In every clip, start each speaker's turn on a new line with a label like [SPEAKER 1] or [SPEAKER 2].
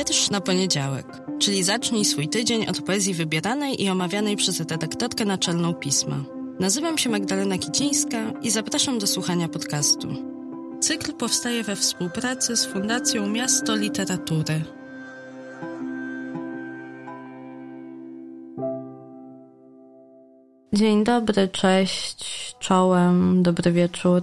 [SPEAKER 1] Wiersz na poniedziałek, czyli zacznij swój tydzień od poezji wybieranej i omawianej przez redaktorkę naczelną pisma. Nazywam się Magdalena Kicińska i zapraszam do słuchania podcastu. Cykl powstaje we współpracy z Fundacją Miasto Literatury. Dzień dobry, cześć, czołem, dobry wieczór.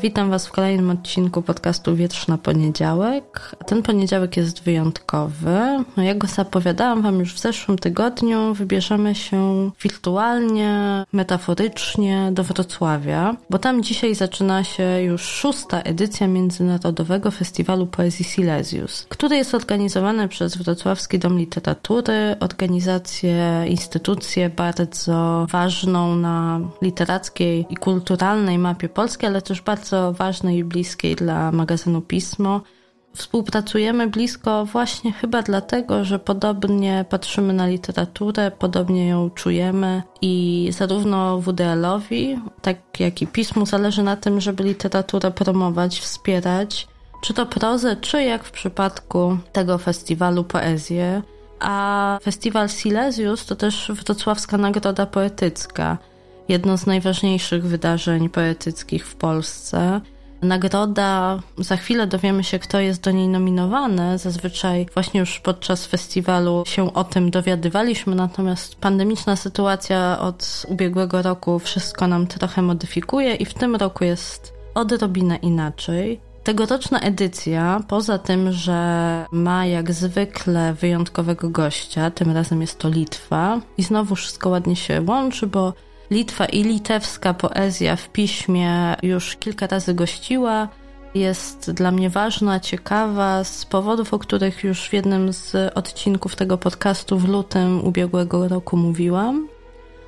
[SPEAKER 1] Witam Was w kolejnym odcinku podcastu Wietrz na poniedziałek. Ten poniedziałek jest wyjątkowy. No, jak go zapowiadałam Wam już w zeszłym tygodniu, wybierzemy się wirtualnie, metaforycznie do Wrocławia, bo tam dzisiaj zaczyna się już szósta edycja Międzynarodowego Festiwalu Poezji Silesius, który jest organizowany przez Wrocławski Dom Literatury, organizację, instytucję bardzo ważną na literackiej i kulturalnej mapie Polski, ale też bardzo bardzo ważnej i bliskiej dla magazynu Pismo. Współpracujemy blisko właśnie chyba dlatego, że podobnie patrzymy na literaturę, podobnie ją czujemy i zarówno WDL-owi, tak jak i Pismu zależy na tym, żeby literaturę promować, wspierać, czy to prozę, czy jak w przypadku tego festiwalu poezję. A festiwal Silesius to też Wrocławska Nagroda Poetycka – jedno z najważniejszych wydarzeń poetyckich w Polsce. Nagroda, za chwilę dowiemy się, kto jest do niej nominowany. Zazwyczaj właśnie już podczas festiwalu się o tym dowiadywaliśmy, natomiast pandemiczna sytuacja od ubiegłego roku wszystko nam trochę modyfikuje i w tym roku jest odrobinę inaczej. Tegoroczna edycja, poza tym, że ma jak zwykle wyjątkowego gościa, tym razem jest to Litwa i znowu wszystko ładnie się łączy, bo Litwa i litewska poezja w piśmie już kilka razy gościła. Jest dla mnie ważna, ciekawa z powodów, o których już w jednym z odcinków tego podcastu w lutym ubiegłego roku mówiłam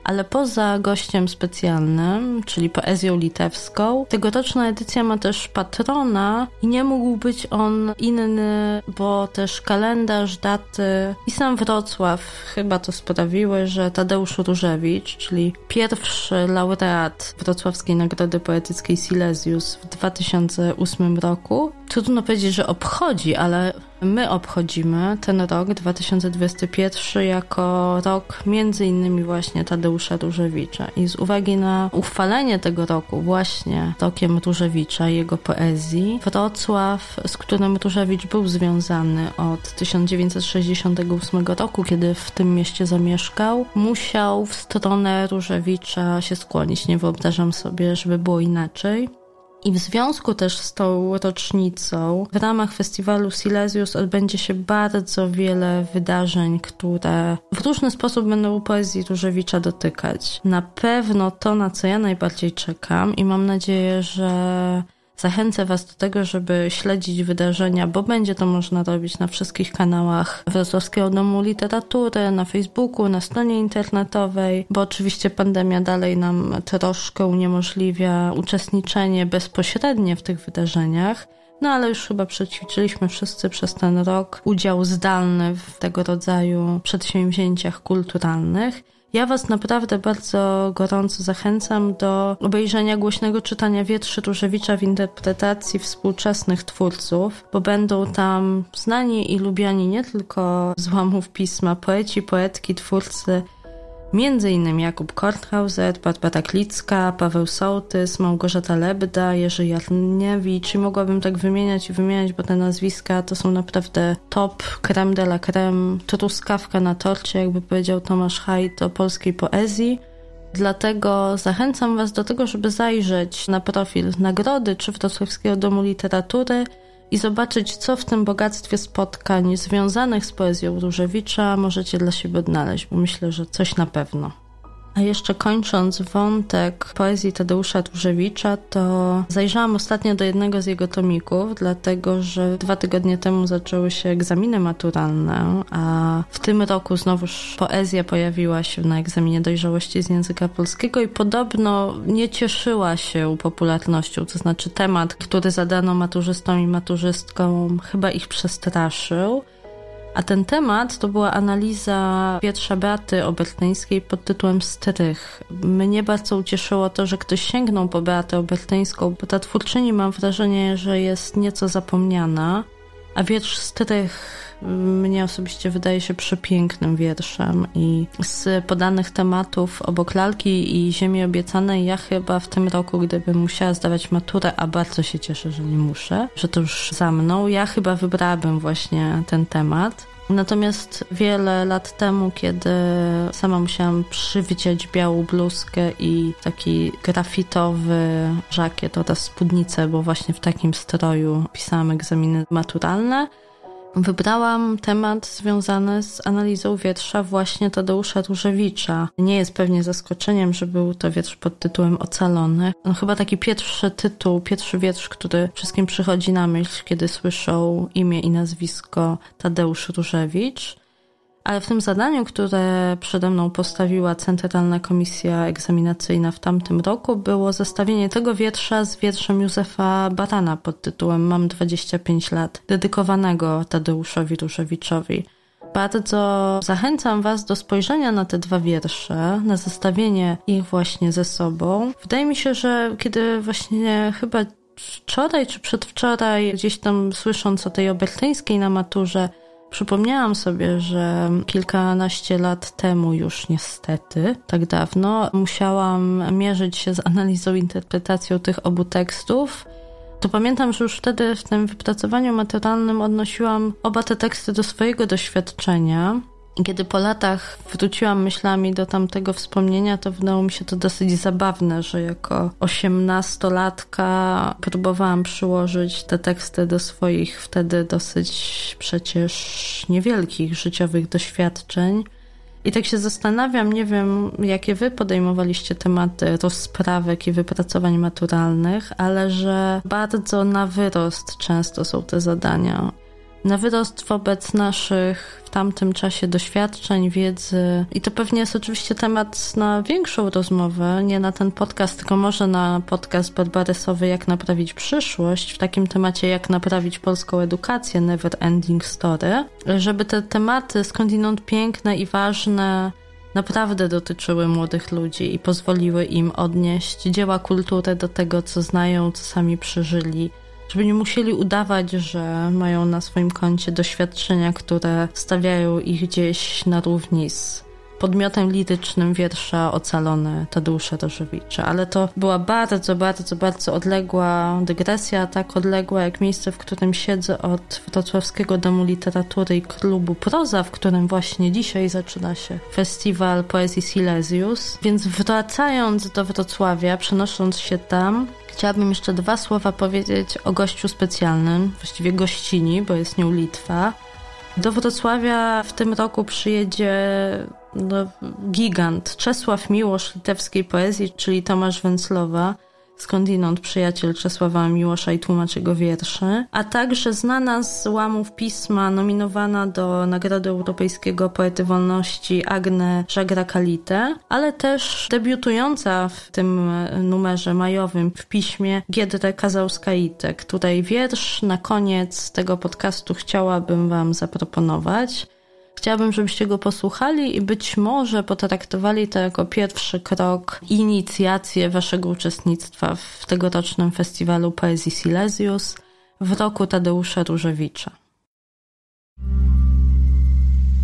[SPEAKER 1] ale poza gościem specjalnym, czyli poezją litewską, tegoroczna edycja ma też patrona i nie mógł być on inny, bo też kalendarz, daty. I sam Wrocław chyba to sprawiły, że Tadeusz Różewicz, czyli pierwszy laureat Wrocławskiej Nagrody Poetyckiej Silesius w 2008 roku, trudno powiedzieć, że obchodzi, ale my obchodzimy ten rok 2021 jako rok między innymi właśnie Tadeusza Różewicza i z uwagi na uchwalenie tego roku właśnie rokiem Różewicza i jego poezji Wrocław, z którym Różewicz był związany od 1968 roku, kiedy w tym mieście zamieszkał, musiał w stronę Różewicza się skłonić. Nie wyobrażam sobie, żeby było inaczej. I w związku też z tą rocznicą w ramach festiwalu Silesius odbędzie się bardzo wiele wydarzeń, które w różny sposób będą poezji Różewicza dotykać. Na pewno to, na co ja najbardziej czekam i mam nadzieję, że Zachęcę Was do tego, żeby śledzić wydarzenia, bo będzie to można robić na wszystkich kanałach Wrocławskiego Domu Literatury, na Facebooku, na stronie internetowej, bo oczywiście pandemia dalej nam troszkę uniemożliwia uczestniczenie bezpośrednie w tych wydarzeniach. No ale już chyba przećwiczyliśmy wszyscy przez ten rok udział zdalny w tego rodzaju przedsięwzięciach kulturalnych. Ja Was naprawdę bardzo gorąco zachęcam do obejrzenia głośnego czytania wierszy Różewicza w interpretacji współczesnych twórców, bo będą tam znani i lubiani nie tylko złamów pisma, poeci, poetki, twórcy Między innymi Jakub Korthauser, Barbara Klicka, Paweł Sołtys, Małgorzata Lebda, Jerzy Jarniewicz i mogłabym tak wymieniać i wymieniać, bo te nazwiska to są naprawdę top, creme de la creme, truskawka na torcie, jakby powiedział Tomasz Hajt o polskiej poezji. Dlatego zachęcam Was do tego, żeby zajrzeć na profil nagrody czy Wrocławskiego Domu Literatury i zobaczyć, co w tym bogactwie spotkań związanych z poezją Różewicza możecie dla siebie odnaleźć, bo myślę, że coś na pewno. A jeszcze kończąc wątek poezji Tadeusza Różewicza, to zajrzałam ostatnio do jednego z jego tomików, dlatego że dwa tygodnie temu zaczęły się egzaminy maturalne, a w tym roku znowuż poezja pojawiła się na egzaminie dojrzałości z języka polskiego i podobno nie cieszyła się popularnością, to znaczy temat, który zadano maturzystom i maturzystkom, chyba ich przestraszył. A ten temat to była analiza wiersza Beaty Obertyńskiej pod tytułem Strych. Mnie bardzo ucieszyło to, że ktoś sięgnął po Beatę Obertyńską, bo ta twórczyni mam wrażenie, że jest nieco zapomniana A wiersz Strych mnie osobiście wydaje się przepięknym wierszem i z podanych tematów obok lalki i ziemi obiecanej ja chyba w tym roku, gdybym musiała zdawać maturę, a bardzo się cieszę, że nie muszę, że to już za mną, ja chyba wybrałabym właśnie ten temat. Natomiast wiele lat temu, kiedy sama musiałam przywdziać białą bluzkę i taki grafitowy żakiet oraz spódnicę, bo właśnie w takim stroju pisałam egzaminy maturalne, Wybrałam temat związany z analizą wiersza właśnie Tadeusza Różewicza. Nie jest pewnie zaskoczeniem, że był to wiersz pod tytułem Ocalony. No, chyba taki pierwszy tytuł, pierwszy wiersz, który wszystkim przychodzi na myśl, kiedy słyszą imię i nazwisko Tadeusz Różewicz. Ale w tym zadaniu, które przede mną postawiła Centralna Komisja Egzaminacyjna w tamtym roku, było zestawienie tego wiersza z wierszem Józefa Barana pod tytułem Mam 25 lat, dedykowanego Tadeuszowi Różewiczowi. Bardzo zachęcam Was do spojrzenia na te dwa wiersze, na zestawienie ich właśnie ze sobą. Wydaje mi się, że kiedy właśnie chyba wczoraj czy przedwczoraj, gdzieś tam słysząc o tej obertyńskiej na maturze, Przypomniałam sobie, że kilkanaście lat temu już niestety, tak dawno, musiałam mierzyć się z analizą, interpretacją tych obu tekstów. To pamiętam, że już wtedy w tym wypracowaniu materialnym odnosiłam oba te teksty do swojego doświadczenia kiedy po latach wróciłam myślami do tamtego wspomnienia, to wydało mi się to dosyć zabawne, że jako osiemnastolatka próbowałam przyłożyć te teksty do swoich wtedy dosyć przecież niewielkich życiowych doświadczeń. I tak się zastanawiam, nie wiem, jakie wy podejmowaliście tematy rozprawek i wypracowań maturalnych, ale że bardzo na wyrost często są te zadania na wyrost wobec naszych w tamtym czasie doświadczeń, wiedzy. I to pewnie jest oczywiście temat na większą rozmowę, nie na ten podcast, tylko może na podcast Barbaresowy Jak naprawić przyszłość, w takim temacie Jak naprawić polską edukację, Never Ending Story, żeby te tematy skądinąd piękne i ważne naprawdę dotyczyły młodych ludzi i pozwoliły im odnieść dzieła kultury do tego, co znają, co sami przeżyli żeby nie musieli udawać, że mają na swoim koncie doświadczenia, które stawiają ich gdzieś na równi z podmiotem lirycznym wiersza Ocalone Tadeusza Rożewicza. Ale to była bardzo, bardzo, bardzo odległa dygresja, tak odległa jak miejsce, w którym siedzę od Wrocławskiego Domu Literatury i Klubu Proza, w którym właśnie dzisiaj zaczyna się festiwal poezji Silesius. Więc wracając do Wrocławia, przenosząc się tam, Chciałabym jeszcze dwa słowa powiedzieć o gościu specjalnym, właściwie gościni, bo jest nią Litwa. Do Wrocławia w tym roku przyjedzie no, gigant Czesław Miłosz litewskiej poezji, czyli Tomasz Węclowa skądinąd przyjaciel Czesława Miłosza i tłumacz jego wierszy, a także znana z łamów pisma, nominowana do Nagrody Europejskiego Poety Wolności Agne Żagra-Kalite, ale też debiutująca w tym numerze majowym w piśmie Giedre Kazałskaite, której wiersz na koniec tego podcastu chciałabym Wam zaproponować. Chciałabym, żebyście go posłuchali i być może potraktowali to jako pierwszy krok, inicjację waszego uczestnictwa w tegorocznym festiwalu poezji Silesius w roku Tadeusza Różewicza.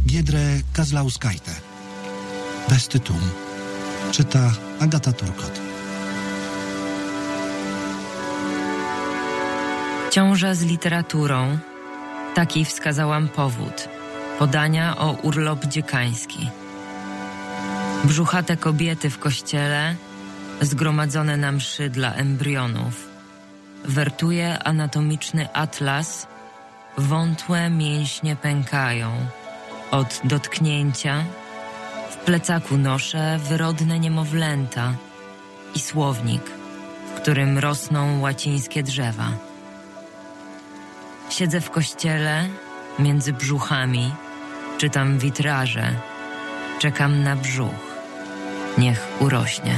[SPEAKER 2] Giedre Kazlauskajte. Bez tytułu. Czyta Agata Turkot.
[SPEAKER 3] Ciąża z literaturą. Taki wskazałam powód – Podania o urlop dziekański. Brzuchate kobiety w kościele, zgromadzone na mszy dla embrionów. Wertuje anatomiczny atlas, wątłe mięśnie pękają. Od dotknięcia w plecaku noszę wyrodne niemowlęta i słownik, w którym rosną łacińskie drzewa. Siedzę w kościele między brzuchami Czytam witraże, czekam na brzuch. Niech urośnie.